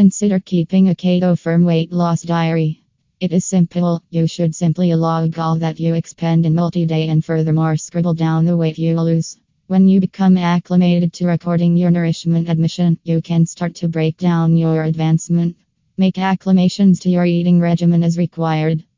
Consider keeping a keto firm weight loss diary. It is simple, you should simply log all that you expend in multi day and furthermore scribble down the weight you lose. When you become acclimated to recording your nourishment admission, you can start to break down your advancement. Make acclamations to your eating regimen as required.